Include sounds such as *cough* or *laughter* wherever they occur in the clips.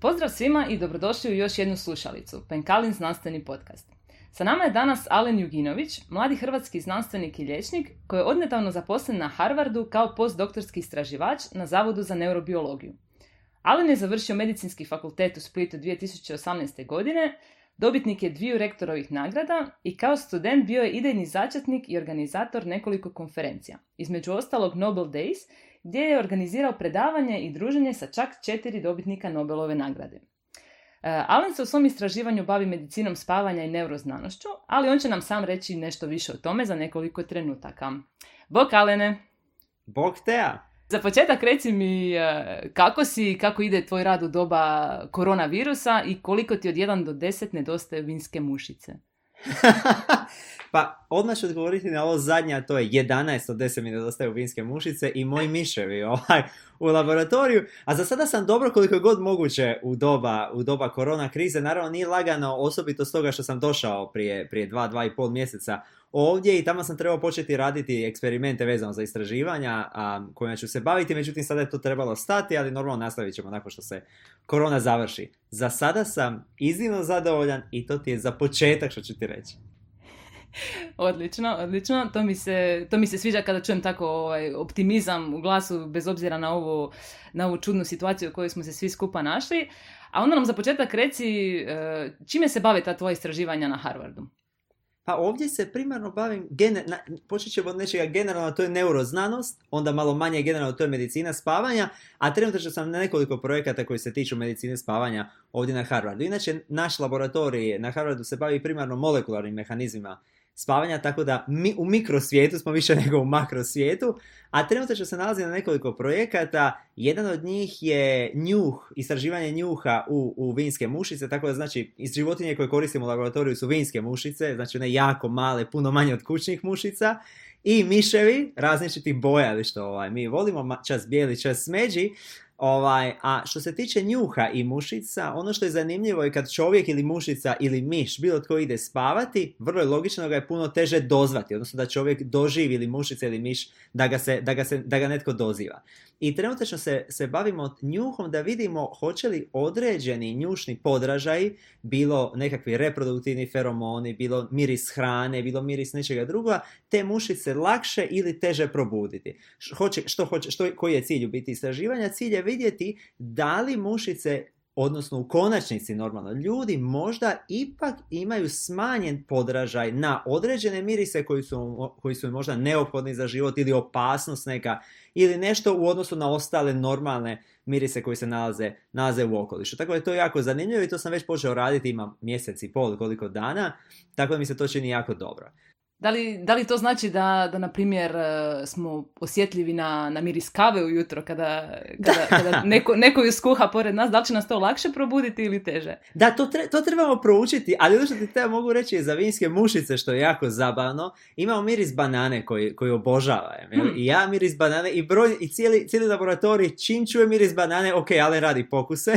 Pozdrav svima i dobrodošli u još jednu slušalicu, Penkalin znanstveni podcast. Sa nama je danas Alen Juginović, mladi hrvatski znanstvenik i liječnik koji je odnedavno zaposlen na Harvardu kao postdoktorski istraživač na Zavodu za neurobiologiju. Alen je završio medicinski fakultet u Splitu 2018. godine, dobitnik je dviju rektorovih nagrada i kao student bio je idejni začetnik i organizator nekoliko konferencija, između ostalog Nobel Days, gdje je organizirao predavanje i druženje sa čak četiri dobitnika Nobelove nagrade. E, Alen se u svom istraživanju bavi medicinom spavanja i neuroznanošću, ali on će nam sam reći nešto više o tome za nekoliko trenutaka. Bok Alene! Bog Tea! Za početak reci mi e, kako si, kako ide tvoj rad u doba koronavirusa i koliko ti od 1 do 10 nedostaje vinske mušice? *laughs* pa odmah ću odgovoriti na ovo zadnje, a to je 11 od 10 mi nedostaju vinske mušice i moji miševi *laughs* ovaj, u laboratoriju. A za sada sam dobro koliko god moguće u doba, u doba korona krize. Naravno nije lagano, osobito stoga što sam došao prije, prije dva, dva i pol mjeseca ovdje i tamo sam trebao početi raditi eksperimente vezano za istraživanja a, kojima ću se baviti, međutim sada je to trebalo stati, ali normalno nastavit ćemo nakon što se korona završi. Za sada sam iznimno zadovoljan i to ti je za početak što ću ti reći. Odlično, odlično. To mi, se, to mi se sviđa kada čujem tako ovaj, optimizam u glasu bez obzira na ovu, na ovu čudnu situaciju u kojoj smo se svi skupa našli. A onda nam za početak reci e, čime se bave ta tvoja istraživanja na Harvardu? Pa ovdje se primarno bavim, gener, počet ćemo od nečega generalno, to je neuroznanost, onda malo manje generalno, to je medicina spavanja, a trenutno sam na nekoliko projekata koji se tiču medicine spavanja ovdje na Harvardu. Inače, naš laboratorij na Harvardu se bavi primarno molekularnim mehanizmima spavanja, tako da mi u mikrosvijetu smo više *laughs* nego u makrosvijetu, a trenutno se nalazi na nekoliko projekata. Jedan od njih je njuh, istraživanje njuha u, u vinske mušice, tako da znači iz životinje koje koristimo u laboratoriju su vinske mušice, znači one jako male, puno manje od kućnih mušica, i miševi različitih boja, što ovaj, mi volimo, čas bijeli, čas smeđi, Ovaj, a što se tiče njuha i mušica, ono što je zanimljivo je kad čovjek ili mušica ili miš, bilo tko ide spavati, vrlo je logično ga je puno teže dozvati, odnosno da čovjek doživi ili mušica ili miš da ga, se, da ga, se, da ga netko doziva. I trenutačno se, se bavimo njuhom da vidimo hoće li određeni njušni podražaj, bilo nekakvi reproduktivni feromoni, bilo miris hrane, bilo miris nečega druga, te mušice lakše ili teže probuditi. Hoće, što hoće, što, koji je cilj u biti istraživanja? Cilj je vidjeti da li mušice odnosno u konačnici normalno, ljudi možda ipak imaju smanjen podražaj na određene mirise koji su, koji su možda neophodni za život ili opasnost neka ili nešto u odnosu na ostale normalne mirise koji se nalaze, nalaze u okolišu. Tako da je to jako zanimljivo i to sam već počeo raditi, ima mjesec i pol, koliko dana, tako da mi se to čini jako dobro. Da li, da li to znači da, da na primjer, e, smo osjetljivi na, na miris kave ujutro kada, kada, *laughs* kada neko, neko ju skuha pored nas? Da li će nas to lakše probuditi ili teže? Da, to, to trebamo proučiti, ali ono što ti treba mogu reći je za vinske mušice, što je jako zabavno. Imamo miris banane koji, koji obožavajem. Hmm. I ja miris banane i, broj, i cijeli, cijeli laboratorij čim čuje miris banane, ok, ali radi pokuse.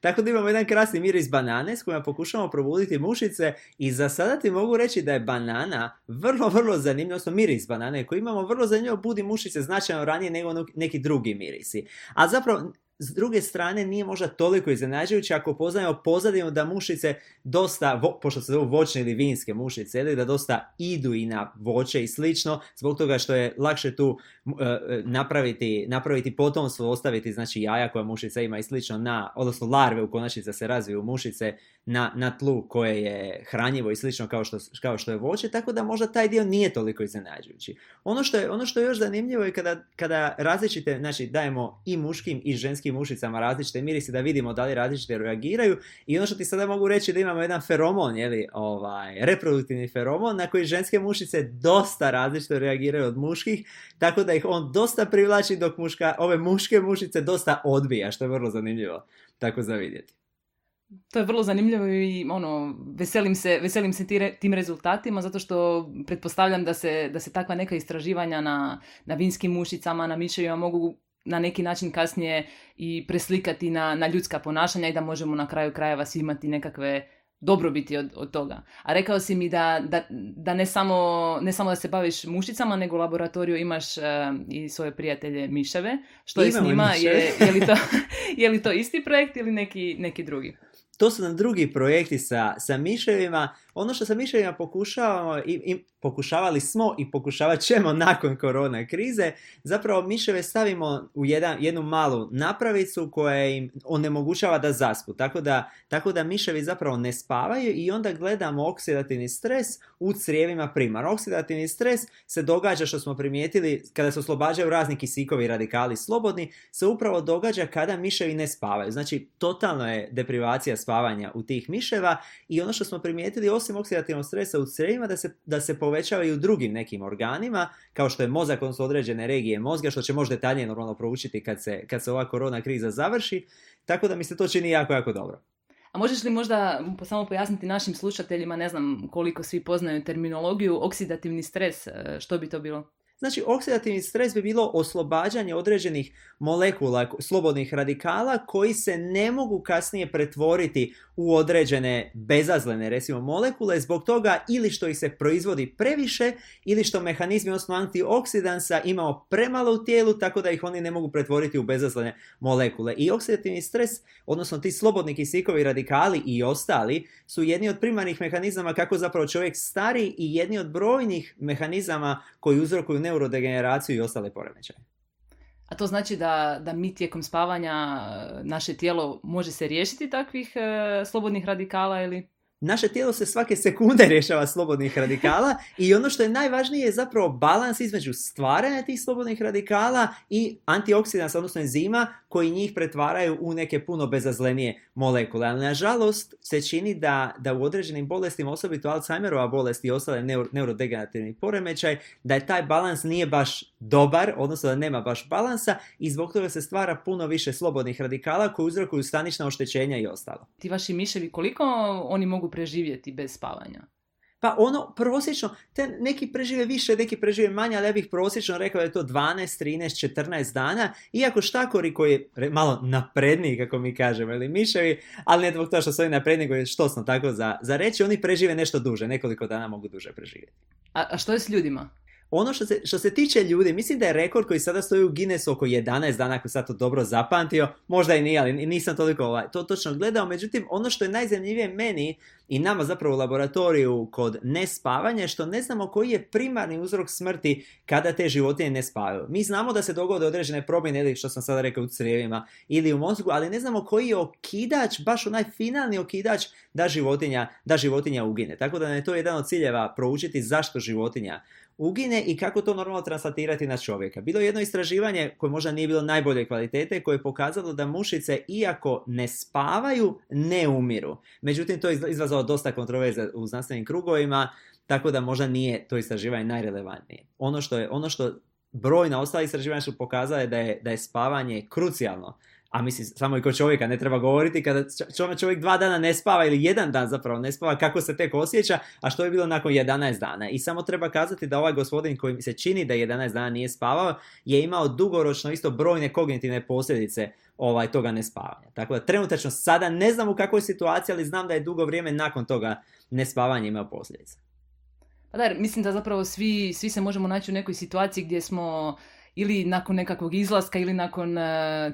Tako da imamo jedan krasni miris banane s kojima pokušamo probuditi mušice i za sada ti mogu reći da je banana vrlo, vrlo zanimljivo, odnosno miris banane koji imamo vrlo zanimljivo budi mušice značajno ranije nego neki drugi mirisi. A zapravo s druge strane nije možda toliko iznenađujuće ako poznajemo pozadinu da mušice dosta, pošto se zovu voćne ili vinske mušice, ili da dosta idu i na voće i slično, zbog toga što je lakše tu napraviti, napraviti potomstvo, ostaviti znači jaja koja mušica ima i slično na, odnosno larve u konačnici se razviju mušice na, na tlu koje je hranjivo i slično kao što, kao što je voće, tako da možda taj dio nije toliko iznenađujući. Ono što je, ono što je još zanimljivo je kada, kada različite, znači dajemo i muškim i ženskim mušicama različite mirise da vidimo da li različite reagiraju i ono što ti sada mogu reći da imamo jedan feromon, jeli, ovaj, reproduktivni feromon na koji ženske mušice dosta različito reagiraju od muških, tako da on dosta privlači dok muška, ove muške mušice dosta odbija, što je vrlo zanimljivo tako za vidjeti. To je vrlo zanimljivo i ono, veselim se, veselim se tim rezultatima zato što pretpostavljam da se, da se takva neka istraživanja na, na vinskim mušicama, na miševima mogu na neki način kasnije i preslikati na, na ljudska ponašanja i da možemo na kraju krajeva svi imati nekakve dobrobiti od, od toga. A rekao si mi da, da, da ne, samo, ne samo da se baviš mušicama, nego u laboratoriju imaš uh, i svoje prijatelje miševe. Što je s njima? Je, je, li to, *laughs* je li to isti projekt ili neki, neki drugi? To su nam drugi projekti sa, sa miševima. Ono što sa miševima pokušavamo i, i pokušavali smo i pokušavat ćemo nakon korona krize, zapravo miševe stavimo u jedan, jednu malu napravicu koja im onemogućava da zaspu. Tako da, tako da miševi zapravo ne spavaju i onda gledamo oksidativni stres u crijevima primarno. Oksidativni stres se događa što smo primijetili kada se oslobađaju razni kisikovi radikali slobodni, se upravo događa kada miševi ne spavaju. Znači, totalno je deprivacija spavanja u tih miševa i ono što smo primijetili osim oksidativnog stresa u crijevima da se, da se povećava i u drugim nekim organima, kao što je mozak, odnosno određene regije mozga, što će možda detaljnije normalno proučiti kad se, kad se ova korona kriza završi, tako da mi se to čini jako, jako dobro. A možeš li možda samo pojasniti našim slušateljima, ne znam koliko svi poznaju terminologiju, oksidativni stres, e, što bi to bilo? Znači, oksidativni stres bi bilo oslobađanje određenih molekula, slobodnih radikala, koji se ne mogu kasnije pretvoriti u određene bezazlene, recimo, molekule, zbog toga ili što ih se proizvodi previše, ili što mehanizmi, odnosno antioksidansa, imamo premalo u tijelu, tako da ih oni ne mogu pretvoriti u bezazlene molekule. I oksidativni stres, odnosno ti slobodni kisikovi radikali i ostali, su jedni od primarnih mehanizama kako zapravo čovjek stari i jedni od brojnih mehanizama koji uzrokuju neurodegeneraciju i ostale poremećaje. A to znači da, da mi tijekom spavanja naše tijelo može se riješiti takvih e, slobodnih radikala ili naše tijelo se svake sekunde rješava slobodnih radikala i ono što je najvažnije je zapravo balans između stvaranja tih slobodnih radikala i antioksidansa, odnosno enzima koji njih pretvaraju u neke puno bezazlenije molekule. Ali nažalost se čini da, da u određenim bolestima, osobito Alzheimerova bolest i ostale neuro, neurodegenerativni poremećaj, da je taj balans nije baš dobar, odnosno da nema baš balansa i zbog toga se stvara puno više slobodnih radikala koji uzrokuju stanična oštećenja i ostalo. Ti vaši miševi, koliko oni mogu preživjeti bez spavanja? Pa ono, prosječno, te neki prežive više, neki prežive manje, ali ja bih prosječno rekao da je to 12, 13, 14 dana, iako štakori koji je malo napredniji, kako mi kažemo, ili miševi, ali ne zbog toga što su oni napredniji, koji je štosno tako za, za reći, oni prežive nešto duže, nekoliko dana mogu duže preživjeti. A, a što je s ljudima? Ono što se, što se tiče ljudi, mislim da je rekord koji sada stoji u Guinnessu oko 11 dana, ako sad to dobro zapamtio, možda i nije, ali nisam toliko ovaj, to točno gledao. Međutim, ono što je najzanimljivije meni i nama zapravo u laboratoriju kod nespavanja što ne znamo koji je primarni uzrok smrti kada te životinje ne spavaju. Mi znamo da se dogode određene promjene ili što sam sada rekao u crijevima ili u mozgu, ali ne znamo koji je okidač, baš onaj finalni okidač da životinja, da životinja ugine. Tako da je to jedan od ciljeva proučiti zašto životinja ugine i kako to normalno translatirati na čovjeka. Bilo je jedno istraživanje koje možda nije bilo najbolje kvalitete koje je pokazalo da mušice iako ne spavaju ne umiru. Međutim to je izvazalo dosta kontroverze u znanstvenim krugovima tako da možda nije to istraživanje najrelevantnije. Ono što je ono što brojna ostala istraživanja su pokazale da je, da je spavanje krucijalno a mislim samo i kod čovjeka ne treba govoriti kada čovjek dva dana ne spava ili jedan dan zapravo ne spava kako se tek osjeća, a što je bilo nakon 11 dana. I samo treba kazati da ovaj gospodin koji se čini da 11 dana nije spavao je imao dugoročno isto brojne kognitivne posljedice ovaj, toga nespavanja. Tako da trenutačno sada ne znam u kakvoj situaciji, ali znam da je dugo vrijeme nakon toga nespavanja imao posljedice. Pa da, mislim da zapravo svi, svi se možemo naći u nekoj situaciji gdje smo ili nakon nekakvog izlaska ili nakon uh,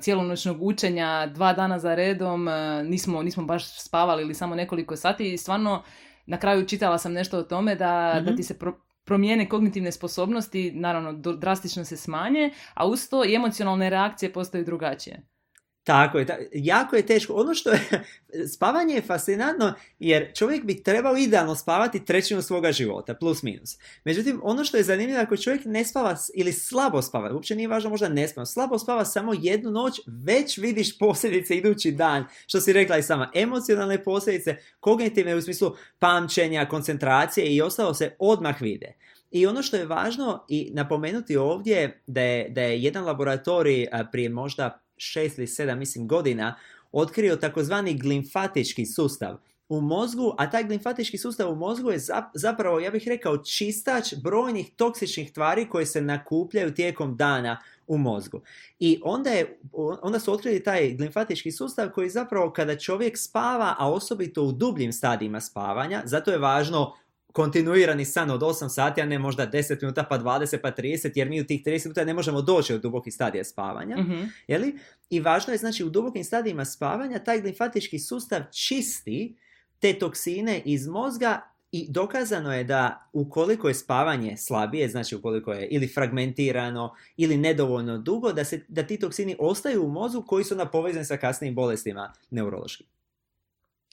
cijelonoćnog učenja dva dana za redom e, nismo, nismo baš spavali ili samo nekoliko sati i stvarno na kraju čitala sam nešto o tome da, da mhm. ti se pro, promijene kognitivne sposobnosti, naravno drastično se smanje, a uz to i emocionalne reakcije postaju drugačije. Tako je, jako je teško. Ono što je, *laughs* spavanje je fascinantno jer čovjek bi trebao idealno spavati trećinu svoga života, plus minus. Međutim, ono što je zanimljivo, ako čovjek ne spava ili slabo spava, uopće nije važno možda ne spava, slabo spava samo jednu noć, već vidiš *laughs* posljedice idući dan, što si rekla i sama, emocionalne posljedice, kognitivne u smislu pamćenja, koncentracije i ostalo se odmah vide. I ono što je važno i napomenuti ovdje da je, da je jedan laboratorij prije možda šest ili sedam mislim godina otkrio takozvani glimfatički sustav u mozgu, a taj limfatički sustav u mozgu je zapravo, ja bih rekao, čistač brojnih toksičnih tvari koje se nakupljaju tijekom dana u mozgu. I onda, je, onda su otkrili taj limfatički sustav koji zapravo kada čovjek spava, a osobito u dubljim stadijima spavanja, zato je važno kontinuirani san od 8 sati, a ne možda 10 minuta, pa 20, pa 30, jer mi u tih 30 minuta ne možemo doći od dubokih stadija spavanja. mm I važno je, znači, u dubokim stadijima spavanja taj limfatički sustav čisti te toksine iz mozga i dokazano je da ukoliko je spavanje slabije, znači ukoliko je ili fragmentirano ili nedovoljno dugo, da, se, da ti toksini ostaju u mozgu koji su na povezani sa kasnijim bolestima neurološkim.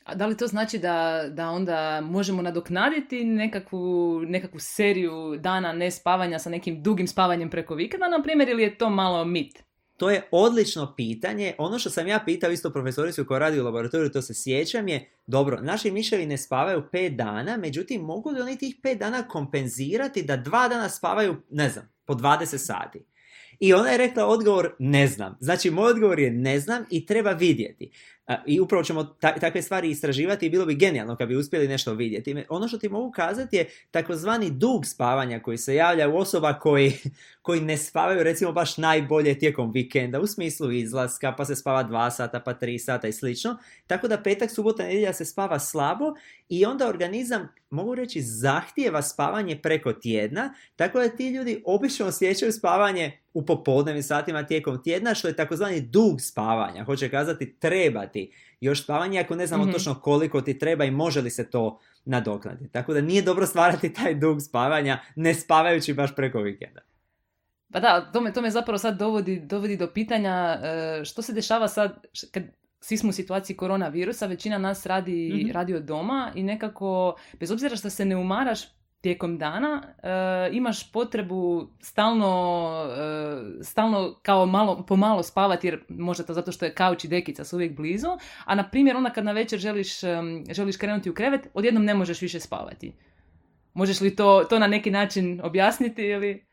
A da li to znači da, da onda možemo nadoknaditi nekakvu, nekakvu seriju dana nespavanja sa nekim dugim spavanjem preko vikenda, na primjer, ili je to malo mit? To je odlično pitanje. Ono što sam ja pitao isto profesoricu koja radi u laboratoriju, to se sjećam je, dobro, naši miševi ne spavaju pet dana, međutim, mogu li oni tih pet dana kompenzirati da dva dana spavaju, ne znam, po 20 sati? I ona je rekla odgovor ne znam. Znači, moj odgovor je ne znam i treba vidjeti. I upravo ćemo takve stvari istraživati i bilo bi genijalno kad bi uspjeli nešto vidjeti. Ono što ti mogu kazati je takozvani dug spavanja koji se javlja u osoba koji, *laughs* koji ne spavaju recimo baš najbolje tijekom vikenda u smislu izlaska, pa se spava dva sata, pa tri sata i slično. Tako da petak, subota, nedjelja se spava slabo i onda organizam, mogu reći, zahtijeva spavanje preko tjedna, tako da ti ljudi obično osjećaju spavanje u popodnevnim satima tijekom tjedna, što je takozvani dug spavanja. Hoće kazati još spavanje ako ne znamo mm točno koliko ti treba i može li se to nadoknaditi. Tako da nije dobro stvarati taj dug spavanja ne spavajući baš preko vikenda. Pa da, to me, to me zapravo sad dovodi, dovodi do pitanja e, što se dešava sad kad svi smo u situaciji koronavirusa, većina nas radi, mm radi od doma i nekako, bez obzira što se ne umaraš tijekom dana e, imaš potrebu stalno, e, stalno kao malo, pomalo spavati jer možda to zato što je kauč i dekica su uvijek blizu, a na primjer onda kad na večer želiš, e, želiš krenuti u krevet, odjednom ne možeš više spavati. Možeš li to, to na neki način objasniti ili...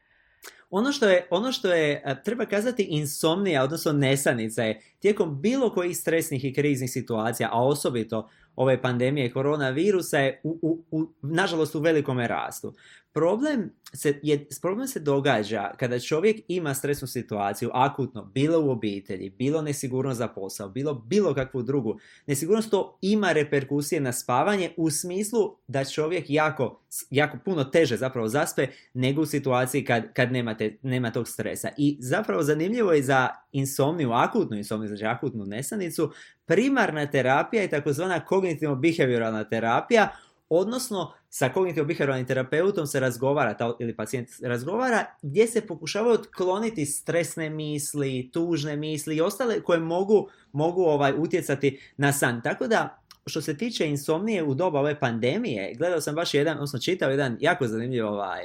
Ono što je, ono što je, treba kazati insomnija, odnosno nesanica je tijekom bilo kojih stresnih i kriznih situacija, a osobito ove pandemije koronavirusa je u, u, u, nažalost u velikome rastu. Problem se, je, problem se događa kada čovjek ima stresnu situaciju, akutno, bilo u obitelji, bilo nesigurnost za posao, bilo bilo kakvu drugu. Nesigurnost to ima reperkusije na spavanje u smislu da čovjek jako, jako puno teže zapravo zaspe nego u situaciji kad, kad nemate, nema tog stresa. I zapravo zanimljivo je za insomniju, akutnu insomniju, znači akutnu nesanicu, primarna terapija je takozvana kognitivno-behavioralna terapija, odnosno sa kognitivno-behavioralnim terapeutom se razgovara, ta, ili pacijent razgovara, gdje se pokušavaju otkloniti stresne misli, tužne misli i ostale koje mogu, mogu ovaj, utjecati na san. Tako da, što se tiče insomnije u doba ove pandemije, gledao sam baš jedan, odnosno čitao jedan jako zanimljiv ovaj,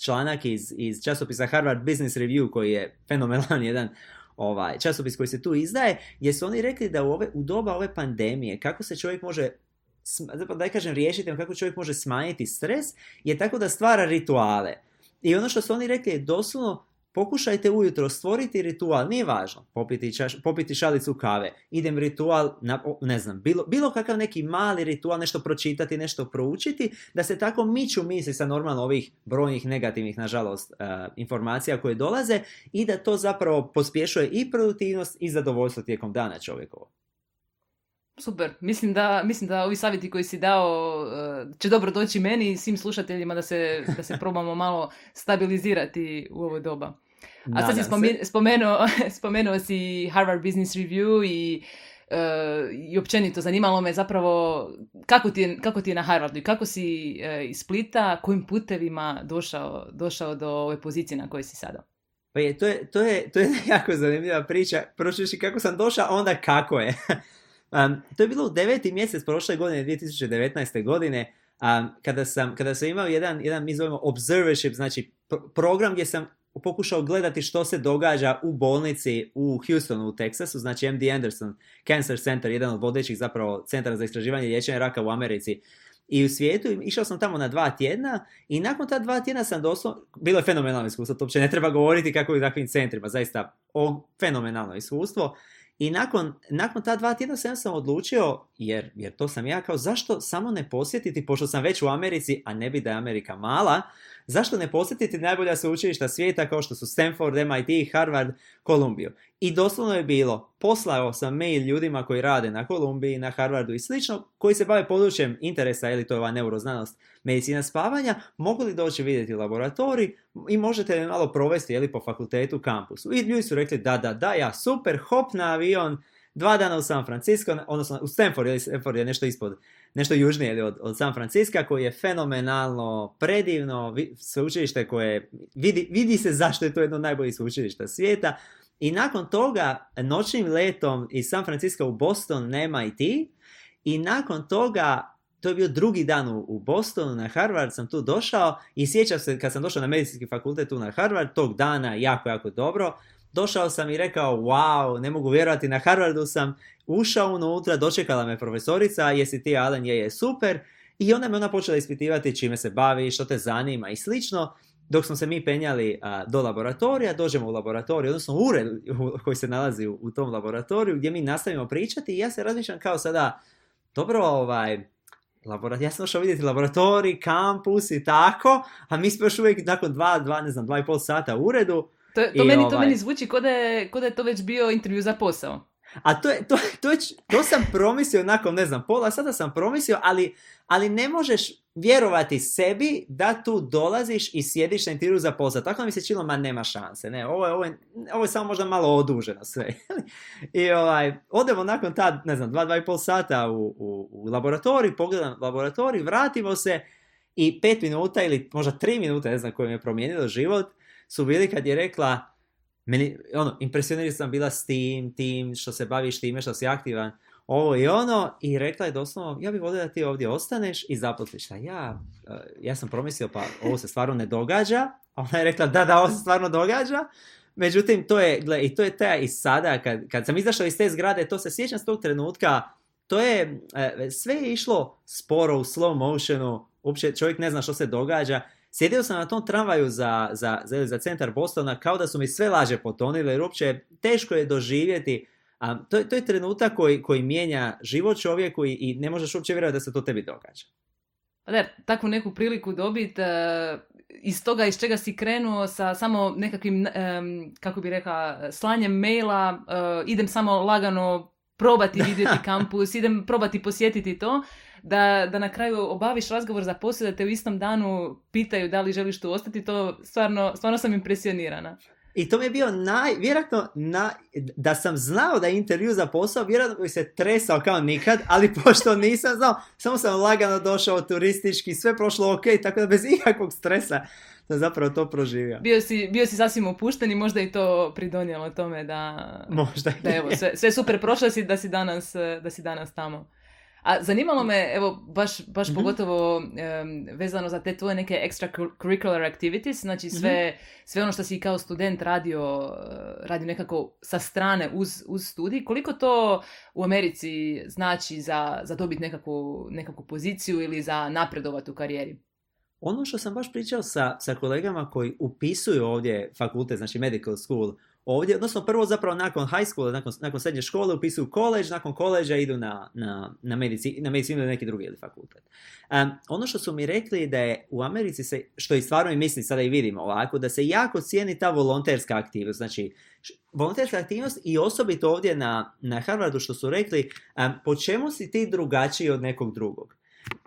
članak iz, iz časopisa Harvard Business Review koji je fenomenalan *laughs* jedan ovaj, časopis koji se tu izdaje, gdje su oni rekli da u, ove, u doba ove pandemije kako se čovjek može da kažem riješiti kako čovjek može smanjiti stres je tako da stvara rituale. I ono što su oni rekli je doslovno pokušajte ujutro stvoriti ritual, nije važno, popiti, čaš, popiti šalicu kave, idem ritual, na, ne znam, bilo, bilo kakav neki mali ritual, nešto pročitati, nešto proučiti, da se tako miču misli sa normalno ovih brojnih negativnih, nažalost, uh, informacija koje dolaze i da to zapravo pospješuje i produktivnost i zadovoljstvo tijekom dana čovjekovo. Super, mislim da, mislim da ovi savjeti koji si dao uh, će dobro doći meni i svim slušateljima da se, da se probamo malo stabilizirati u ovo doba. A sad si spomenuo, *laughs* spomenuo si Harvard Business Review i, uh, i općenito zanimalo me zapravo kako ti je, kako ti je na Harvardu i kako si uh, iz Splita, kojim putevima došao, došao do ove pozicije na kojoj si sada. Pa je, to je, to je, to je *laughs* jako zanimljiva priča. Prvo kako sam došao, a onda kako je. Um, to je bilo u deveti mjesec prošle godine, 2019. godine, um, kada, sam, kada sam imao jedan, jedan mi zovemo observership, znači program gdje sam pokušao gledati što se događa u bolnici u Houstonu, u Teksasu, znači MD Anderson Cancer Center, jedan od vodećih zapravo centara za istraživanje i liječenje raka u Americi. I u svijetu išao sam tamo na dva tjedna i nakon ta dva tjedna sam doslovno, bilo je fenomenalno iskustvo, to uopće ne treba govoriti kako u takvim centrima, zaista o, fenomenalno iskustvo. I nakon, nakon ta dva tjedna sam sam odlučio, jer, jer to sam ja kao, zašto samo ne posjetiti, pošto sam već u Americi, a ne bi da je Amerika mala, zašto ne posjetiti najbolja sveučilišta svijeta kao što su Stanford, MIT, Harvard, Kolumbiju. I doslovno je bilo, poslao sam mail ljudima koji rade na Kolumbiji, na Harvardu i slično, koji se bave područjem interesa, ili to je ova neuroznanost, medicina spavanja, mogu li doći vidjeti laboratorij i možete malo provesti jeli, po fakultetu, kampusu. I ljudi su rekli da, da, da, ja super, hop na avion, dva dana u San Francisco, odnosno u Stanford, ili Stanford je nešto ispod, nešto južnije od, od San Francisco, koji je fenomenalno, predivno, sveučilište koje vidi, vidi se zašto je to jedno od najboljih sveučilišta svijeta. I nakon toga, noćnim letom iz San Francisco u Boston nema i i nakon toga to je bio drugi dan u, u Bostonu, na Harvard sam tu došao i sjećam se kad sam došao na medicinski fakultet tu na Harvard, tog dana jako, jako dobro, došao sam i rekao, wow, ne mogu vjerovati, na Harvardu sam ušao unutra, dočekala me profesorica, jesi ti Alen, je, je super, i onda me ona počela ispitivati čime se bavi, što te zanima i slično, dok smo se mi penjali do laboratorija, dođemo u laboratoriju, odnosno ured koji se nalazi u, u tom laboratoriju, gdje mi nastavimo pričati i ja se razmišljam kao sada, dobro, ovaj, laboratorij, ja sam došao vidjeti laboratorij, kampus i tako, a mi smo još uvijek nakon dva, dva, ne znam, dva i pol sata u uredu. To, to, meni, to meni ovaj zvuči kod je, kod je to već bio intervju za posao. A to, je, to, to, to sam promislio nakon, ne znam, pola sada sam promislio, ali, ali ne možeš vjerovati sebi da tu dolaziš i sjediš na intervju za posao. Tako mi se čilo, ma nema šanse. Ne, ovo je, ovo je, ovo je samo možda malo oduženo sve. *laughs* I ovaj, odemo nakon ta, ne znam, dva, dva i pol sata u, u, u laboratorij, pogledam laboratorij, vratimo se i pet minuta ili možda tri minuta, ne znam koji mi je promijenilo život, su bili kad je rekla, meni, ono, impresionirana sam bila s tim, tim, što se baviš time, što si aktivan, ovo i ono, i rekla je doslovno, ja bih volio da ti ovdje ostaneš i zaposliš. Ja, e, ja sam promislio, pa ovo se stvarno ne događa, a *laughs* ona je rekla, da, da, ovo se stvarno događa, Međutim, to je, gle, i to je taj i sada, kad, kad sam izašao iz te zgrade, to se sjećam s tog trenutka, to je, e, sve je išlo sporo u slow motionu, uopće čovjek ne zna što se događa Sjedio sam na tom tramvaju za, za, za, za centar Bostona kao da su mi sve laže potonile jer uopće teško je doživjeti a, to, to je trenutak koji, koji mijenja život čovjeku i, i ne možeš uopće vjerovati da se to tebi događa. Pa da, takvu neku priliku dobiti uh, iz toga iz čega si krenuo sa samo nekakvim, kako bi rekla, slanjem maila, uh, idem samo lagano probati vidjeti *laughs* kampus, idem probati posjetiti to, da, da na kraju obaviš razgovor za posao, da te u istom danu pitaju da li želiš tu ostati, to stvarno, stvarno sam impresionirana. I to mi je bio naj, vjerojatno, na, da sam znao da je intervju za posao, vjerojatno bi se tresao kao nikad, ali *laughs* pošto nisam znao, samo sam lagano došao turistički, sve prošlo ok, tako da bez ikakvog stresa da zapravo to proživio. Bio si, bio si sasvim opušten i možda i to pridonijelo tome da, možda da evo, sve, sve super prošlo si da si danas, da si danas tamo. A zanimalo me, evo, baš, baš mm pogotovo vezano za te tvoje neke extracurricular activities, znači mhm. sve, sve ono što si kao student radio, eh, radio nekako sa strane uz, uz studij, koliko to u Americi znači za, za dobiti nekakvu, nekakvu poziciju ili za napredovati u karijeri? Ono što sam baš pričao sa, sa kolegama koji upisuju ovdje fakultet, znači medical school, ovdje, odnosno prvo zapravo nakon high school, nakon, nakon srednje škole upisuju college, nakon koleđa idu na, na, na, medici, na medicinu ili neki drugi ili fakultet. Um, ono što su mi rekli da je u Americi se, što i stvarno i misli, sada i vidimo ovako, da se jako cijeni ta volonterska aktivnost, znači volonterska aktivnost i osobito ovdje na, na Harvardu što su rekli, um, po čemu si ti drugačiji od nekog drugog?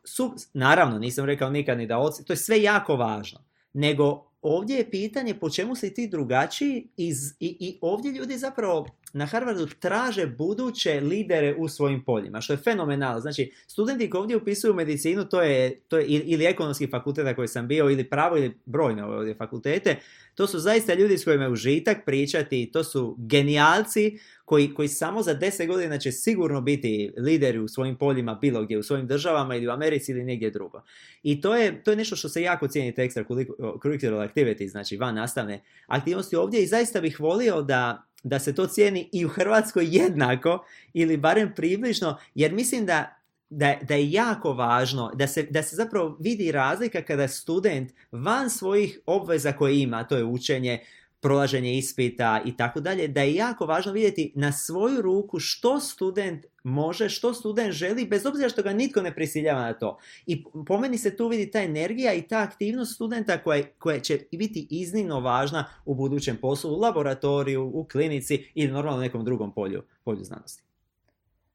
Su, naravno, nisam rekao nikad ni da oci, to je sve jako važno, nego ovdje je pitanje po čemu si ti drugačiji iz, i, i ovdje ljudi zapravo na Harvardu traže buduće lidere u svojim poljima, što je fenomenalno. Znači, studenti koji ovdje upisuju medicinu, to je, to je ili ekonomski fakultet na koji sam bio, ili pravo, ili brojne ovdje fakultete, to su zaista ljudi s kojima je užitak pričati, to su genijalci koji, koji samo za deset godina će sigurno biti lideri u svojim poljima bilo gdje, u svojim državama ili u Americi ili negdje drugo. I to je, to je nešto što se jako cijeni te extra curricular activity, znači van nastavne aktivnosti ovdje i zaista bih volio da da se to cijeni i u Hrvatskoj jednako ili barem približno, jer mislim da da, da je jako važno da se, da se zapravo vidi razlika kada student van svojih obveza koje ima, to je učenje, prolaženje ispita i tako dalje, da je jako važno vidjeti na svoju ruku što student može, što student želi, bez obzira što ga nitko ne prisiljava na to. I po meni se tu vidi ta energija i ta aktivnost studenta koja, koja će biti iznimno važna u budućem poslu, u laboratoriju, u klinici ili normalno nekom drugom polju, polju znanosti.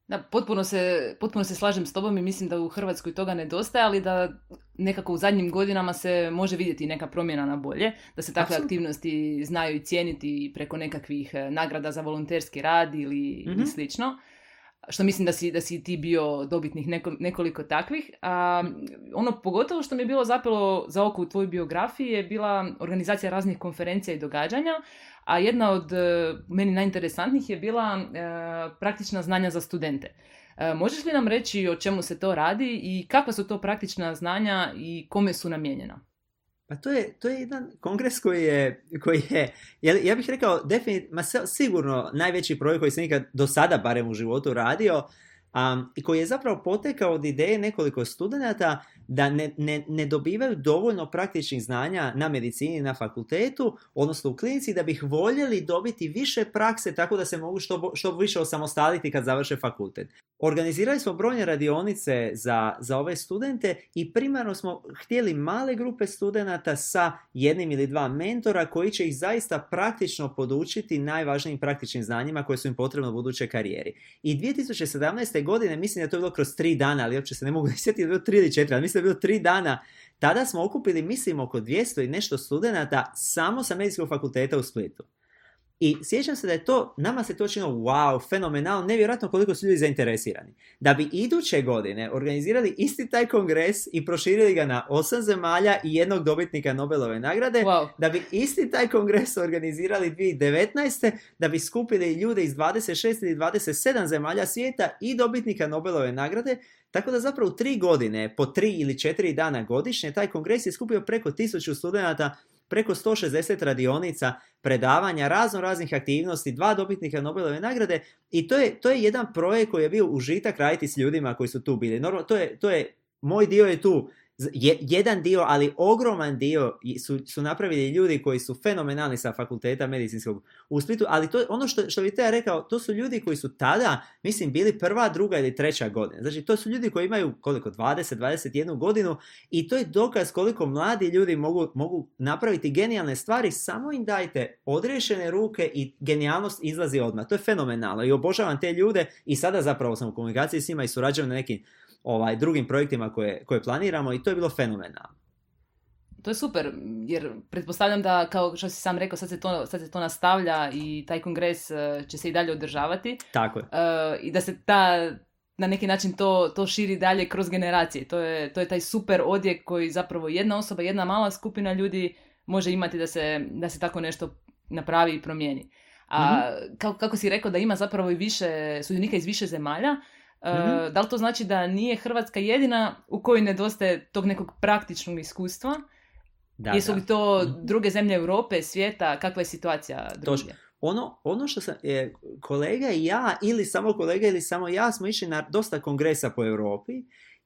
Da, potpuno se, potpuno se slažem s tobom i mislim da u Hrvatskoj toga nedostaje, ali da nekako u zadnjim godinama se može vidjeti neka promjena na bolje, da se takve aktivnosti znaju i cijeniti preko nekakvih eh, nagrada za volonterski rad ili, mm slično što mislim da si, da si ti bio dobitnih nekoliko takvih. A, ono pogotovo što mi je bilo zapelo za oko u tvojoj biografiji je bila organizacija raznih konferencija i događanja, a jedna od e, meni najinteresantnijih je bila e, praktična znanja za studente. E, možeš li nam reći o čemu se to radi i kakva su to praktična znanja i kome su namijenjena? Pa to je, to je jedan kongres koji je, koji je ja, bih rekao, definit, ma sigurno najveći projekt koji sam nikad do sada barem u životu radio, um, i koji je zapravo potekao od ideje nekoliko studenata da ne, ne, ne dobivaju dovoljno praktičnih znanja na medicini na fakultetu, odnosno u klinici, da bih voljeli dobiti više prakse tako da se mogu što, što više osamostaliti kad završe fakultet. Organizirali smo brojne radionice za, za ove studente i primarno smo htjeli male grupe studenata sa jednim ili dva mentora koji će ih zaista praktično podučiti najvažnijim praktičnim znanjima koje su im potrebne u budućoj karijeri. I 2017. godine, mislim da je to bilo kroz tri dana, ali uopće se ne mogu *laughs* sjetiti, bilo tri ili četiri, ali mislim bilo tri dana, tada smo okupili, mislim, oko 200 i nešto studenata samo sa medicinskog fakulteta u Splitu. I sjećam se da je to, nama se to činilo wow, fenomenalno, nevjerojatno koliko su ljudi zainteresirani. Da bi iduće godine organizirali isti taj kongres i proširili ga na osam zemalja i jednog dobitnika Nobelove nagrade, da bi isti taj kongres organizirali 2019. da bi skupili ljude iz 26 ili 27 zemalja svijeta i dobitnika Nobelove nagrade, tako da zapravo u tri godine, po tri ili četiri dana godišnje, taj kongres je skupio preko tisuću studenata preko 160 radionica, predavanja, razno raznih aktivnosti, dva dobitnika Nobelove nagrade i to je, to je jedan projekt koji je bio užitak raditi s ljudima koji su tu bili. Normalno, to je, to je, moj dio je tu jedan dio, ali ogroman dio su, su napravili ljudi koji su fenomenalni sa fakulteta medicinskog u Splitu, ali to ono što, što bi te rekao, to su ljudi koji su tada, mislim, bili prva, druga ili treća godina. Znači, to su ljudi koji imaju koliko, 20, 21 godinu i to je dokaz koliko mladi ljudi mogu, mogu napraviti genijalne stvari, samo im dajte odrešene ruke i genijalnost izlazi odmah. To je fenomenalno i obožavam te ljude i sada zapravo sam u komunikaciji s njima i surađujem na nekim ovaj, drugim projektima koje, koje planiramo i to je bilo fenomenalno. To je super, jer pretpostavljam da, kao što si sam rekao, sad se to, sad se to nastavlja i taj kongres e, će se i dalje održavati. Tako je. Uh, I da se ta, na neki način to, to širi dalje kroz generacije. To je, to je taj super odjek koji zapravo jedna osoba, jedna mala skupina ljudi može imati da se, da se tako nešto napravi i promijeni. A mm kako, kako si rekao da ima zapravo i više sudionika iz više zemalja, mm Da li to znači da nije Hrvatska jedina u kojoj nedostaje tog nekog praktičnog iskustva? Da, Jesu li to mhm. druge zemlje Europe, svijeta? Kakva je situacija drugdje? Ono, ono što sam, je, kolega i ja, ili samo kolega ili samo ja, smo išli na dosta kongresa po Europi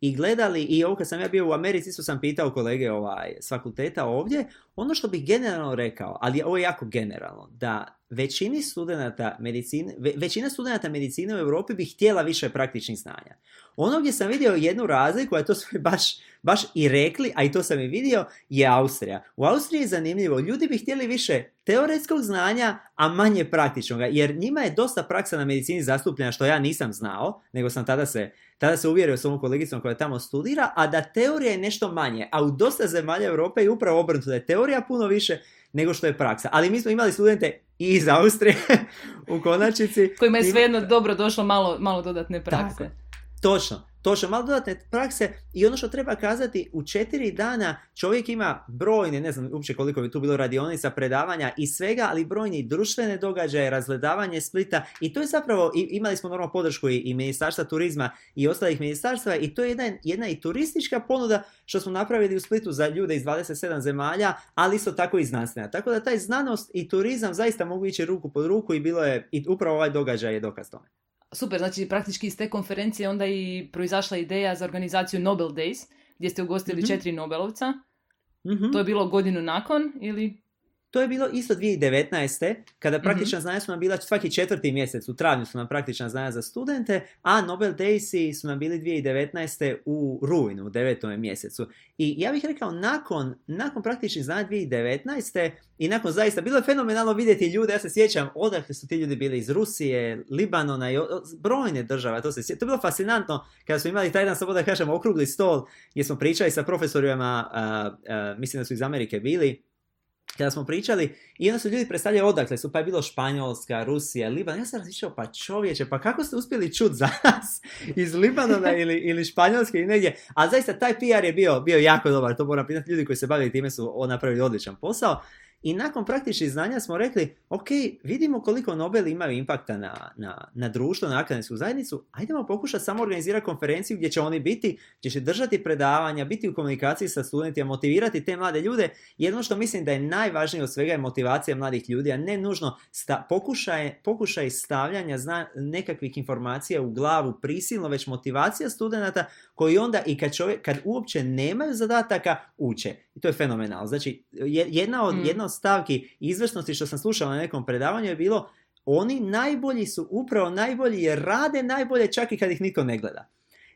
i gledali, i ovo kad sam ja bio u Americi, isto sam pitao kolege ovaj, s fakulteta ovdje, ono što bih generalno rekao, ali ovo je jako generalno, da većini studenata medicine, većina studenata medicine u Europi bi htjela više praktičnih znanja. Ono gdje sam vidio jednu razliku, a to su baš, baš i rekli, a i to sam i vidio, je Austrija. U Austriji je zanimljivo, ljudi bi htjeli više teoretskog znanja, a manje praktičnog, jer njima je dosta praksa na medicini zastupljena, što ja nisam znao, nego sam tada se, tada se uvjerio s ovom kolegicom koja tamo studira, a da teorija je nešto manje, a u dosta zemalja Europe je upravo obrnuto, da je teorija puno više nego što je praksa. Ali mi smo imali studente i iz Austrije *laughs* u konačnici. Kojima je svejedno dobro došlo malo, malo dodatne prakse. Tako. Točno. Točno, malo dodatne prakse i ono što treba kazati, u četiri dana čovjek ima brojne, ne znam uopće koliko bi tu bilo radionica, predavanja i svega, ali brojni društvene događaje, razgledavanje Splita i to je zapravo, imali smo normalno podršku i, i Ministarstva turizma i ostalih ministarstva i to je jedna, jedna i turistička ponuda što smo napravili u Splitu za ljude iz 27 zemalja, ali isto tako i znanstvena. Tako da taj znanost i turizam zaista mogu ići ruku pod ruku i bilo je, i upravo ovaj događaj je dokaz tome. Super, znači praktički iz te konferencije onda i proizašla ideja za organizaciju Nobel Days, gdje ste ugostili mm četiri Nobelovca. mm To je bilo godinu nakon ili? To je bilo isto 2019. kada Mhm. praktična znanja su nam bila svaki četvrti mjesec, u travnju su nam praktična znanja za studente, a Nobel Daysi su nam bili 2019. u rujnu, u devetom mjesecu. I ja bih rekao, nakon, nakon praktičnih znanja 2019. i nakon zaista, bilo je fenomenalno vidjeti ljude, ja se sjećam odakle su ti ljudi bili iz Rusije, Libanona i brojne države, to, se, to je bilo fascinantno kada smo imali taj jedan, samo da kažem, okrugli stol gdje smo pričali sa profesorima, a, a, mislim da su iz Amerike bili, kada smo pričali i onda su ljudi predstavljali odakle su, pa je bilo Španjolska, Rusija, Liban. Ja sam razmišljao, pa čovječe, pa kako ste uspjeli čuti za nas *laughs* iz Libanona ili, ili Španjolske i negdje. A zaista taj PR je bio, bio jako dobar, to moram priznati, ljudi koji se bavili time su napravili odličan posao. I nakon praktičnih znanja smo rekli, ok, vidimo koliko Nobel imaju impakta na, na, na društvo, na akademsku zajednicu, ajdemo pokušati samo organizirati konferenciju gdje će oni biti, gdje će držati predavanja, biti u komunikaciji sa studentima, motivirati te mlade ljude. Jedno što mislim da je najvažnije od svega je motivacija mladih ljudi, a ne nužno sta, pokušaj, pokušaj stavljanja zna, nekakvih informacija u glavu prisilno, već motivacija studenata koji onda i kad, čovjek, kad uopće nemaju zadataka, uče. I to je fenomenalno. Znači, je- jedna od, Mm. jedna od stavki izvrsnosti što sam slušao na nekom predavanju je bilo oni najbolji su upravo najbolji jer rade najbolje čak i kad ih niko ne gleda.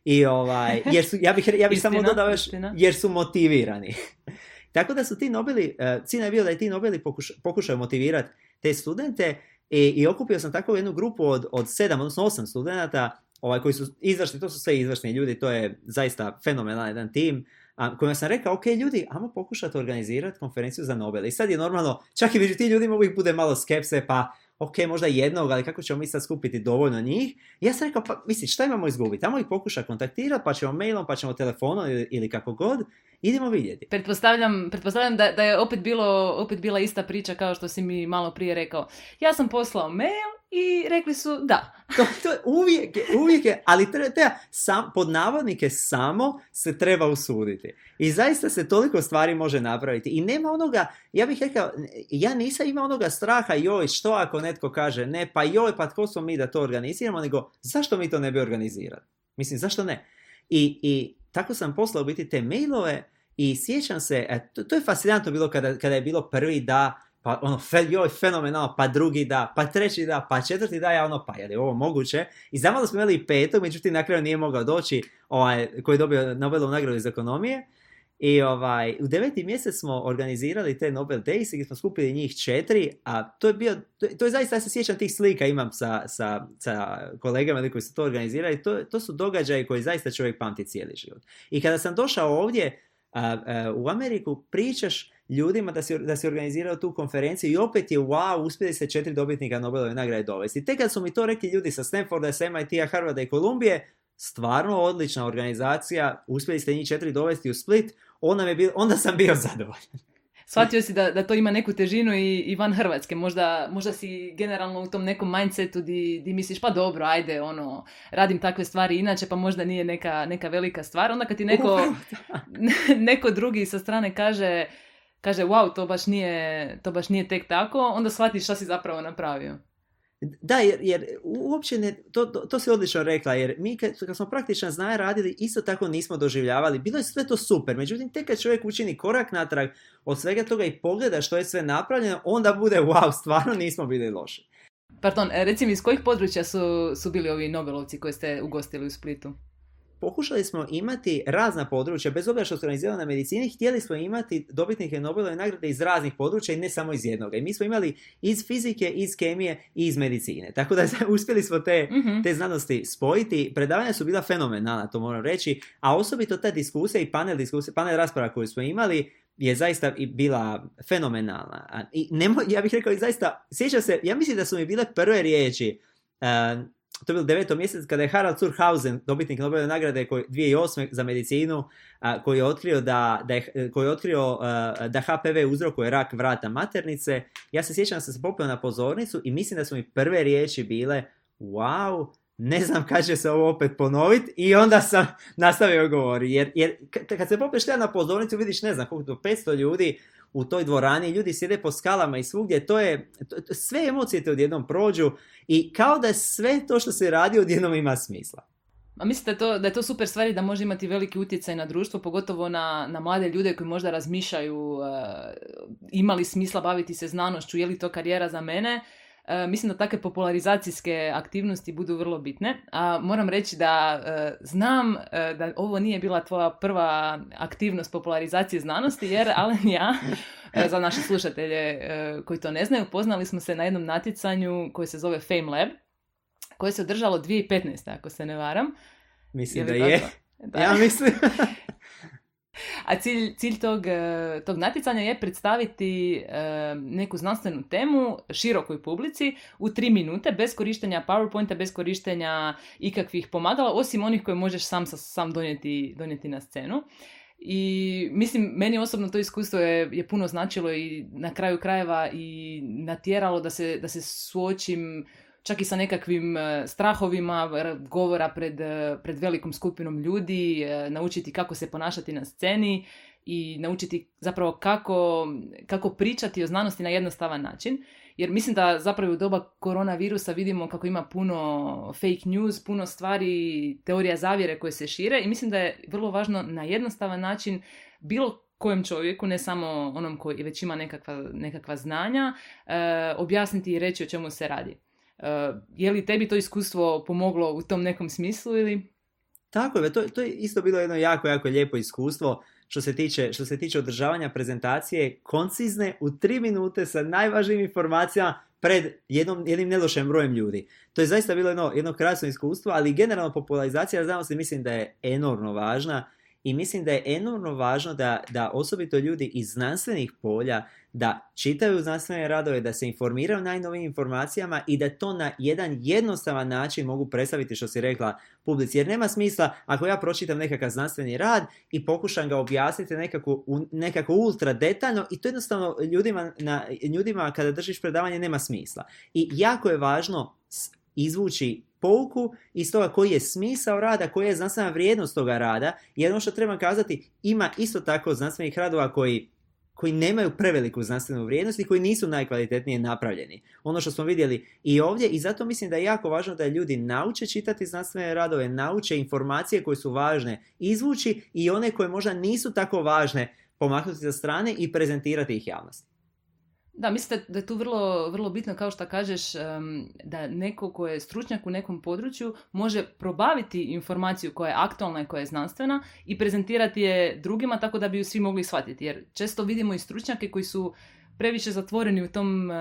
I ovaj, *laughs* jer su, ja bih, ja bih samo dodao još, jer su motivirani. *laughs* Tako da su ti Nobeli, uh, cilj je bio da i ti Nobeli pokuš, pokušaju motivirati te studente i, i okupio sam tako jednu grupu od, od sedam, odnosno osam studenata ovaj, koji su izvršni, to su sve izvršni ljudi, to je zaista fenomenalan jedan tim, a, kojima sam rekao, ok ljudi, ajmo pokušati organizirati konferenciju za Nobel. I sad je normalno, čak i među tim ljudima uvijek bude malo skepse, pa ok, možda jednog, ali kako ćemo mi sad skupiti dovoljno njih? Ja sam rekao, pa misli, šta imamo izgubiti? Tamo ih pokuša kontaktirati, pa ćemo mailom, pa ćemo telefonom ili, ili kako god, idemo vidjeti. Pretpostavljam, pretpostavljam da, da je opet, bilo, opet bila ista priča kao što si mi malo prije rekao. Ja sam poslao mail i rekli su da. *laughs* To, to je uvijek, je- uvijek je, ali treba, treba sam, pod navodnike samo se treba usuditi. I zaista se toliko stvari može napraviti. I nema onoga, ja bih rekao, ja nisam imao onoga straha, joj, što ako netko kaže ne, pa joj, pa tko smo mi da to organiziramo, nego zašto mi to ne bi organizirali? Mislim, zašto ne? I, i tako sam poslao biti te mailove i sjećam se, e, to, to je fascinantno bilo kada, kada je bilo prvi da, pa ono, fe, joj, fenomenalno, pa drugi da, pa treći da, pa četvrti da, ja ono, pa je li ovo moguće? I znamo da smo imali i petog, međutim na kraju nije mogao doći, ovaj, koji je dobio Nobelovu nagradu iz ekonomije. I ovaj, u deveti mjesec smo organizirali te Nobel Days gdje smo skupili njih četiri, a to je bio, to, to je zaista, ja se sjećam tih slika, imam sa, sa, sa kolegama koji su to organizirali, to, to su događaji koji zaista čovjek pamti cijeli život. I kada sam došao ovdje a, a, u Ameriku, pričaš ljudima da si, da si organizirao tu konferenciju i opet je wow, uspjeli ste četiri dobitnika Nobelove nagrade dovesti. Tek kad su mi to rekli ljudi sa Stanforda, sa MIT-a, Harvarda i Kolumbije, stvarno odlična organizacija, uspjeli ste njih četiri dovesti u Split, onda, me bil, onda sam bio zadovoljan. Shvatio si da, da to ima neku težinu i, i van Hrvatske. Možda, možda si generalno u tom nekom mindsetu di, di misliš pa dobro, ajde, ono, radim takve stvari inače, pa možda nije neka, neka velika stvar. Onda kad ti neko, *laughs* *laughs* neko drugi sa strane kaže, kaže wow, to baš, nije, to baš nije tek tako, onda shvatiš šta si zapravo napravio. Da, jer, jer uopće ne, to, to, to si odlično rekla, jer mi kad, kad smo praktično znaje radili, isto tako nismo doživljavali. Bilo je sve to super, međutim, tek kad čovjek učini korak natrag od svega toga i pogleda što je sve napravljeno, onda bude wow, stvarno nismo bili loši. Pardon, e, reci mi iz kojih područja su, su bili ovi Nobelovci koje ste ugostili u Splitu? Pokušali smo imati razna područja, bez obzira što se organiziralo na medicini, htjeli smo imati dobitnike Nobelove nagrade iz raznih područja i ne samo iz jednoga. I mi smo imali iz fizike, iz kemije i iz medicine. Tako da *laughs* uspjeli smo te, Mhm. te znanosti spojiti. Predavanja su bila fenomenalna, to moram reći, a osobito ta diskusija i panel diskusija, panel rasprava koju smo imali je zaista i bila fenomenalna. I nemo, ja bih rekao i zaista, sjećam se, ja mislim da su mi bile prve riječi, uh, to je bilo deveto mjesec kada je Harald Zurhausen, dobitnik Nobelove nagrade koji, 2008. za medicinu, a, koji je otkrio da, da je, koji je otkrio a, da HPV uzrokuje rak vrata maternice. Ja se sjećam da sam se popio na pozornicu i mislim da su mi prve riječi bile wow, ne znam kad će se ovo opet ponoviti i onda sam *laughs* nastavio govoriti. Jer, jer kad se popiješ na pozornicu vidiš ne znam koliko to 500 ljudi u toj dvorani, ljudi sjede po skalama i svugdje, to je, to, sve emocije te odjednom prođu i kao da sve to što se radi odjednom ima smisla. A mislite to, da je to super stvari da može imati veliki utjecaj na društvo, pogotovo na, na mlade ljude koji možda razmišljaju uh, imali smisla baviti se znanošću, je li to karijera za mene? Uh, mislim da takve popularizacijske aktivnosti budu vrlo bitne. A moram reći da uh, znam da ovo nije bila tvoja prva aktivnost popularizacije znanosti, jer *laughs* Alen ja, za naše slušatelje koji to ne znaju, poznali smo se na jednom natjecanju koji se zove Fame Lab koje se održalo 2015. ako se ne varam. Mislim da je. Da. *laughs* Ja mislim. *laughs* A cilj, cilj tog, e, tog natjecanja je predstaviti e, neku znanstvenu temu širokoj publici u tri minute bez korištenja PowerPointa, bez korištenja ikakvih pomagala, osim onih koje možeš sam, sam donijeti, donijeti na scenu. I mislim, meni osobno to iskustvo je, je puno značilo i na kraju krajeva i natjeralo da se, da se suočim čak i sa nekakvim e, strahovima govora pred, e, pred velikom skupinom ljudi, e, naučiti kako se ponašati na sceni i naučiti zapravo kako, kako pričati o znanosti na jednostavan način. Jer mislim da zapravo u doba koronavirusa vidimo kako ima puno fake news, puno stvari, teorija zavjere koje se šire i mislim da je vrlo važno na jednostavan način bilo kojem čovjeku, ne samo onom koji već ima nekakva, nekakva znanja, objasniti i reći o čemu se radi. Uh, je li tebi to iskustvo pomoglo u tom nekom smislu ili? Tako je, to, to je isto bilo jedno jako, jako lijepo iskustvo što se tiče, što se tiče održavanja prezentacije koncizne u tri minute sa najvažnijim informacijama pred jednom, jednim nelošem brojem ljudi. To je zaista bilo jedno, jedno krasno iskustvo, ali generalno popularizacija znanosti mislim da je enormno važna i mislim da je enormno važno da, da osobito ljudi iz znanstvenih polja da čitaju znanstvene radove, da se informiraju najnovim informacijama i da to na jedan jednostavan način mogu predstaviti što si rekla publici. Jer nema smisla ako ja pročitam nekakav znanstveni rad i pokušam ga objasniti nekako, nekako ultra detaljno i to jednostavno ljudima, na, ljudima kada držiš predavanje nema smisla. I jako je važno izvući pouku iz toga koji je smisao rada, koja je znanstvena vrijednost toga rada, jer ono što treba kazati, ima isto tako znanstvenih radova koji koji nemaju preveliku znanstvenu vrijednost i koji nisu najkvalitetnije napravljeni. Ono što smo vidjeli i ovdje i zato mislim da je jako važno da ljudi nauče čitati znanstvene radove, nauče informacije koje su važne izvući i one koje možda nisu tako važne pomaknuti za strane i prezentirati ih javnosti. Da, mislite da je tu vrlo, vrlo bitno, kao što kažeš, da neko ko je stručnjak u nekom području može probaviti informaciju koja je aktualna i koja je znanstvena i prezentirati je drugima tako da bi ju svi mogli shvatiti. Jer često vidimo i stručnjake koji su previše zatvoreni u tom,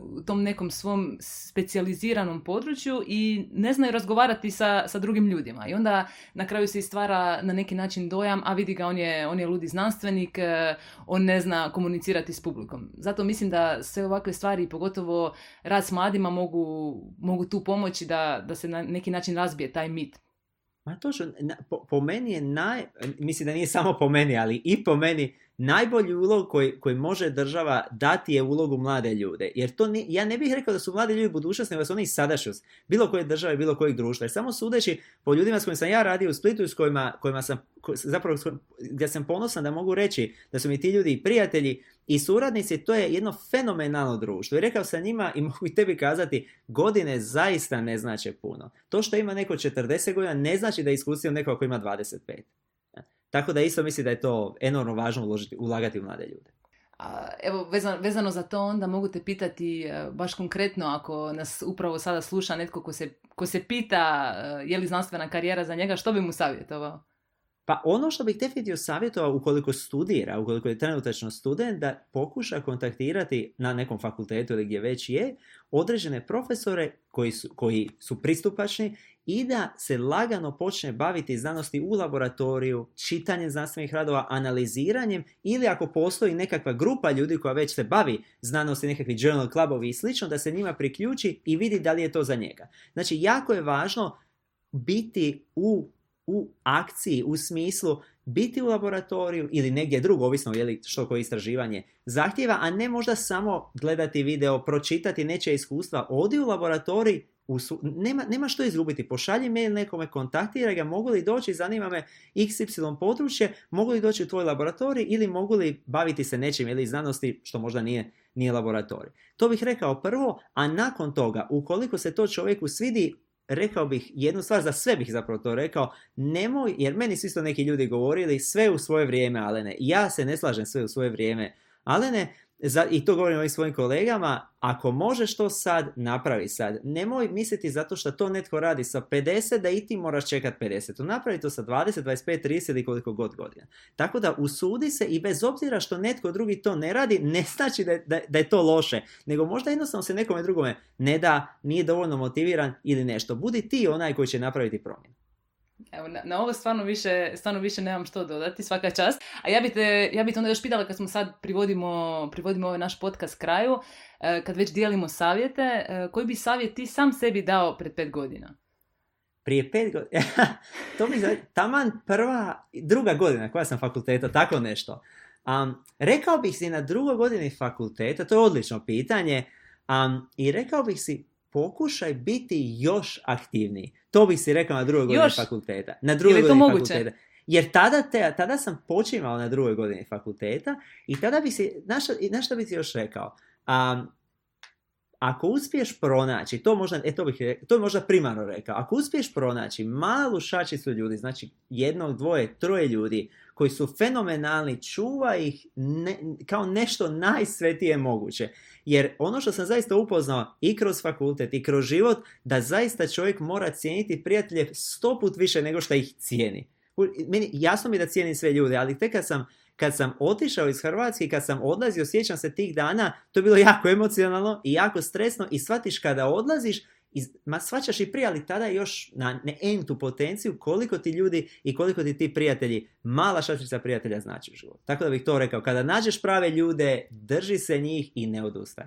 u tom nekom svom specijaliziranom području i ne znaju razgovarati sa, sa drugim ljudima. I onda na kraju se stvara na neki način dojam, a vidi ga, on je, on je ludi znanstvenik, e, on ne zna komunicirati s publikom. Zato mislim da sve ovakve stvari, pogotovo rad s mladima, mogu, mogu tu pomoći da, da se na neki način razbije taj mit. Ma to što, po, po meni je naj, mislim da nije samo po meni, ali i po meni najbolji ulog koji, koji može država dati je ulogu mlade ljude. Jer to ja ne bih rekao da su mladi ljudi budućnost, nego su oni sadašnjost. Bilo koje države, bilo kojeg društva. Jer samo sudeći po ljudima s kojima sam ja radio u Splitu i s kojima, kojima sam, zapravo gdje sam ponosan da mogu reći da su mi ti ljudi i prijatelji i suradnici, to je jedno fenomenalno društvo. I rekao sam njima i *laughs* mogu i tebi kazati, godine zaista ne znače puno. To što ima neko 40 godina ne znači da je iskusio neko koji ima 25. Tako da isto mislim da je to enormno važno uložiti, ulagati u mlade ljude. A, evo, vezano, vezano za to onda mogu te pitati e, baš konkretno ako nas upravo sada sluša netko ko se, ko se pita e, je li znanstvena karijera za njega, što bi mu savjetovao? Pa ono što bih definitivno savjetovao ukoliko studira, ukoliko je trenutačno student, da pokuša kontaktirati na nekom fakultetu ili gdje već je, određene profesore koji su, koji su pristupačni i da se lagano počne baviti znanosti u laboratoriju, čitanjem znanstvenih radova, analiziranjem ili ako postoji nekakva grupa ljudi koja već se bavi znanosti, nekakvi journal clubovi i slično, da se njima priključi i vidi da li je to za njega. Znači, jako je važno biti u, u akciji, u smislu biti u laboratoriju ili negdje drugo, ovisno je li što koje istraživanje zahtjeva, a ne možda samo gledati video, pročitati nečija iskustva, odi u laboratorij, nema, nema što izgubiti. Pošalji mail nekome, kontaktiraj ga, mogu li doći, zanima me XY područje, mogu li doći u tvoj laboratorij ili mogu li baviti se nečim ili znanosti što možda nije, nije laboratorij. To bih rekao prvo, a nakon toga, ukoliko se to čovjeku svidi, rekao bih jednu stvar, za sve bih zapravo to rekao, nemoj, jer meni su isto neki ljudi govorili sve u svoje vrijeme, Alene. Ja se ne slažem sve u svoje vrijeme. Alene, za, i to govorim ovim svojim kolegama, ako možeš to sad, napravi sad. Nemoj misliti zato što to netko radi sa 50 da i ti moraš čekati 50. Napravi to sa 20, 25, 30 ili koliko god godina. Tako da usudi se i bez obzira što netko drugi to ne radi, ne znači da, da, da je to loše, nego možda jednostavno se nekome drugome ne da, nije dovoljno motiviran ili nešto. Budi ti onaj koji će napraviti promjenu. Evo, na, na, ovo stvarno više, stvarno više nemam što dodati, svaka čast. A ja bi te, ja bi te onda još pitala kad smo sad privodimo, privodimo ovaj naš podcast kraju, e, kad već dijelimo savjete, e, koji bi savjet ti sam sebi dao pred pet godina? Prije pet godina, *laughs* to mi zove, taman prva, druga godina koja sam fakulteta, tako nešto. Um, rekao bih si na drugoj godini fakulteta, to je odlično pitanje, um, i rekao bih si pokušaj biti još aktivniji. To bih si rekao na drugoj godini fakulteta. Na drugoj godini moguće? fakulteta. Jer tada, te, tada sam počimao na drugoj godini fakulteta i tada bi si, na što, bi si još rekao? Um, ako uspiješ pronaći, to možda, e, to, bih, to je možda primarno rekao, ako uspiješ pronaći malu šačicu ljudi, znači jednog, dvoje, troje ljudi koji su fenomenalni, čuva ih ne, kao nešto najsvetije moguće. Jer ono što sam zaista upoznao i kroz fakultet i kroz život, da zaista čovjek mora cijeniti prijatelje sto put više nego što ih cijeni. Meni, jasno mi da cijenim sve ljude, ali tek kad sam, kad sam otišao iz Hrvatske kad sam odlazio, sjećam se tih dana, to je bilo jako emocionalno i jako stresno i shvatiš kada odlaziš, ma svačaš i prije, ali tada još na ne entu potenciju koliko ti ljudi i koliko ti ti prijatelji, mala šačica prijatelja znači u životu. Tako da bih to rekao, kada nađeš prave ljude, drži se njih i ne odustaj.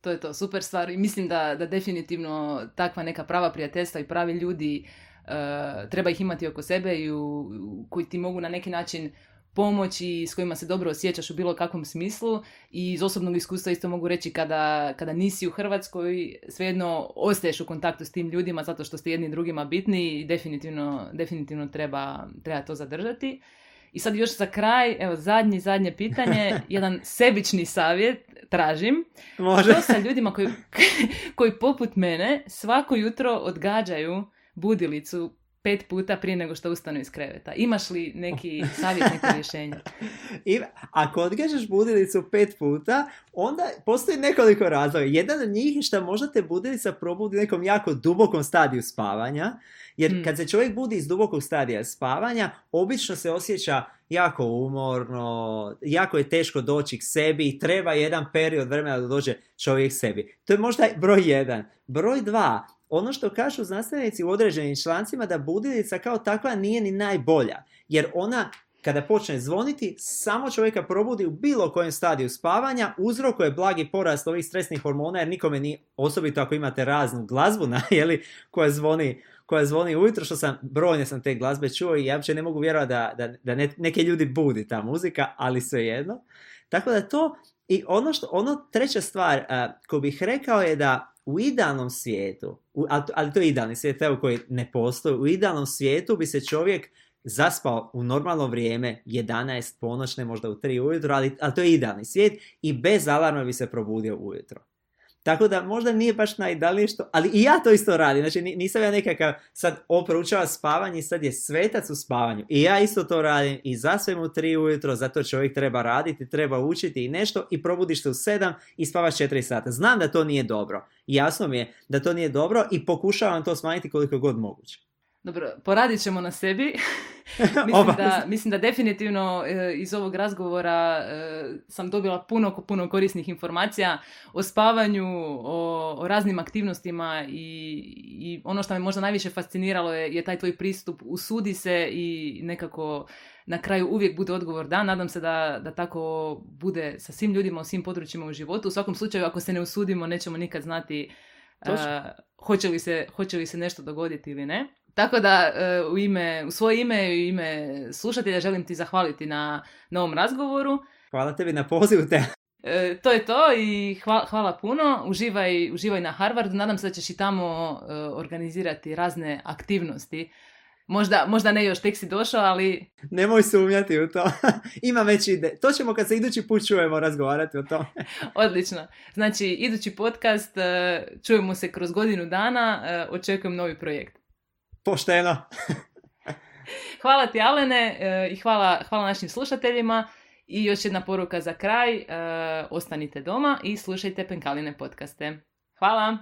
To je to, super stvar i mislim da, da definitivno takva neka prava prijateljstva i pravi ljudi uh, treba ih imati oko sebe i u, koji ti mogu na neki način pomoći s kojima se dobro osjećaš u bilo kakvom smislu i iz osobnog iskustva isto mogu reći kada, kada nisi u Hrvatskoj svejedno ostaješ u kontaktu s tim ljudima zato što ste jedni drugima bitni i definitivno, definitivno treba, treba to zadržati. I sad još za kraj, evo zadnje, zadnje pitanje, *laughs* jedan sebični savjet tražim. Može. Što sa ljudima koji, *laughs* koji poput mene svako jutro odgađaju budilicu pet puta prije nego što ustanu iz kreveta. Imaš li neki savjet, neko rješenje? *laughs* I, ako odgađaš budilicu pet puta, onda postoji nekoliko razloga. Jedan od njih je što možda te budilica probudi u nekom jako dubokom stadiju spavanja, jer hmm. kad se čovjek budi iz dubokog stadija spavanja, obično se osjeća jako umorno, jako je teško doći k sebi, treba jedan period vremena da dođe čovjek sebi. To je možda broj jedan. Broj dva, ono što kažu znanstvenici u određenim člancima da budilica kao takva nije ni najbolja, jer ona kada počne zvoniti, samo čovjeka probudi u bilo kojem stadiju spavanja, uzrokuje blagi porast ovih stresnih hormona, jer nikome nije, osobito ako imate raznu glazbu *laughs* na, jeli, koja zvoni koja zvoni ujutro, što sam, brojne sam te glazbe čuo i ja uopće ne mogu vjerovati da, da, da neke ljudi budi ta muzika, ali svejedno. Tako da to, i ono što, ono treća stvar uh, koju bih rekao je da u idealnom svijetu, ali to je idealni svijet evo koji ne postoji, u idealnom svijetu bi se čovjek zaspao u normalno vrijeme 11 ponoćne, možda u 3 ujutro, ali, ali to je idealni svijet i bez alarma bi se probudio ujutro. Tako da možda nije baš najidealnije što, ali i ja to isto radim. Znači nisam ja nekakav sad oproučava spavanje i sad je svetac u spavanju. I ja isto to radim i zasvem u tri ujutro, zato čovjek treba raditi, treba učiti i nešto i probudiš se u sedam i spavaš četiri sata. Znam da to nije dobro. Jasno mi je da to nije dobro i pokušavam to smanjiti koliko god moguće. Dobro, poradit ćemo na sebi. *laughs* mislim, da, mislim da definitivno e, iz ovog razgovora e, sam dobila puno, puno korisnih informacija o spavanju, o, o raznim aktivnostima i, i ono što me možda najviše fasciniralo je, je taj tvoj pristup usudi se i nekako na kraju uvijek bude odgovor da. Nadam se da, da tako bude sa svim ljudima u svim područjima u životu. U svakom slučaju ako se ne usudimo nećemo nikad znati uh, hoće, li se, hoće li se nešto dogoditi ili ne. Tako da e, u, ime, u svoje ime i u ime slušatelja želim ti zahvaliti na, na ovom razgovoru. Hvala tebi na pozivu te. E, to je to i hvala, hvala puno. Uživaj, uživaj na Harvardu. Nadam se da ćeš i tamo e, organizirati razne aktivnosti Možda, možda ne još, tek si došao, ali... Nemoj sumnjati u to. *laughs* Ima već ide. To ćemo kad se idući put čujemo razgovarati o tome. *laughs* Odlično. Znači, idući podcast, čujemo se kroz godinu dana, očekujem novi projekt. Pošteno. *laughs* hvala ti, Alene, e, i hvala, hvala našim slušateljima. I još jedna poruka za kraj, ostanite doma i slušajte Penkaline podcaste. Hvala!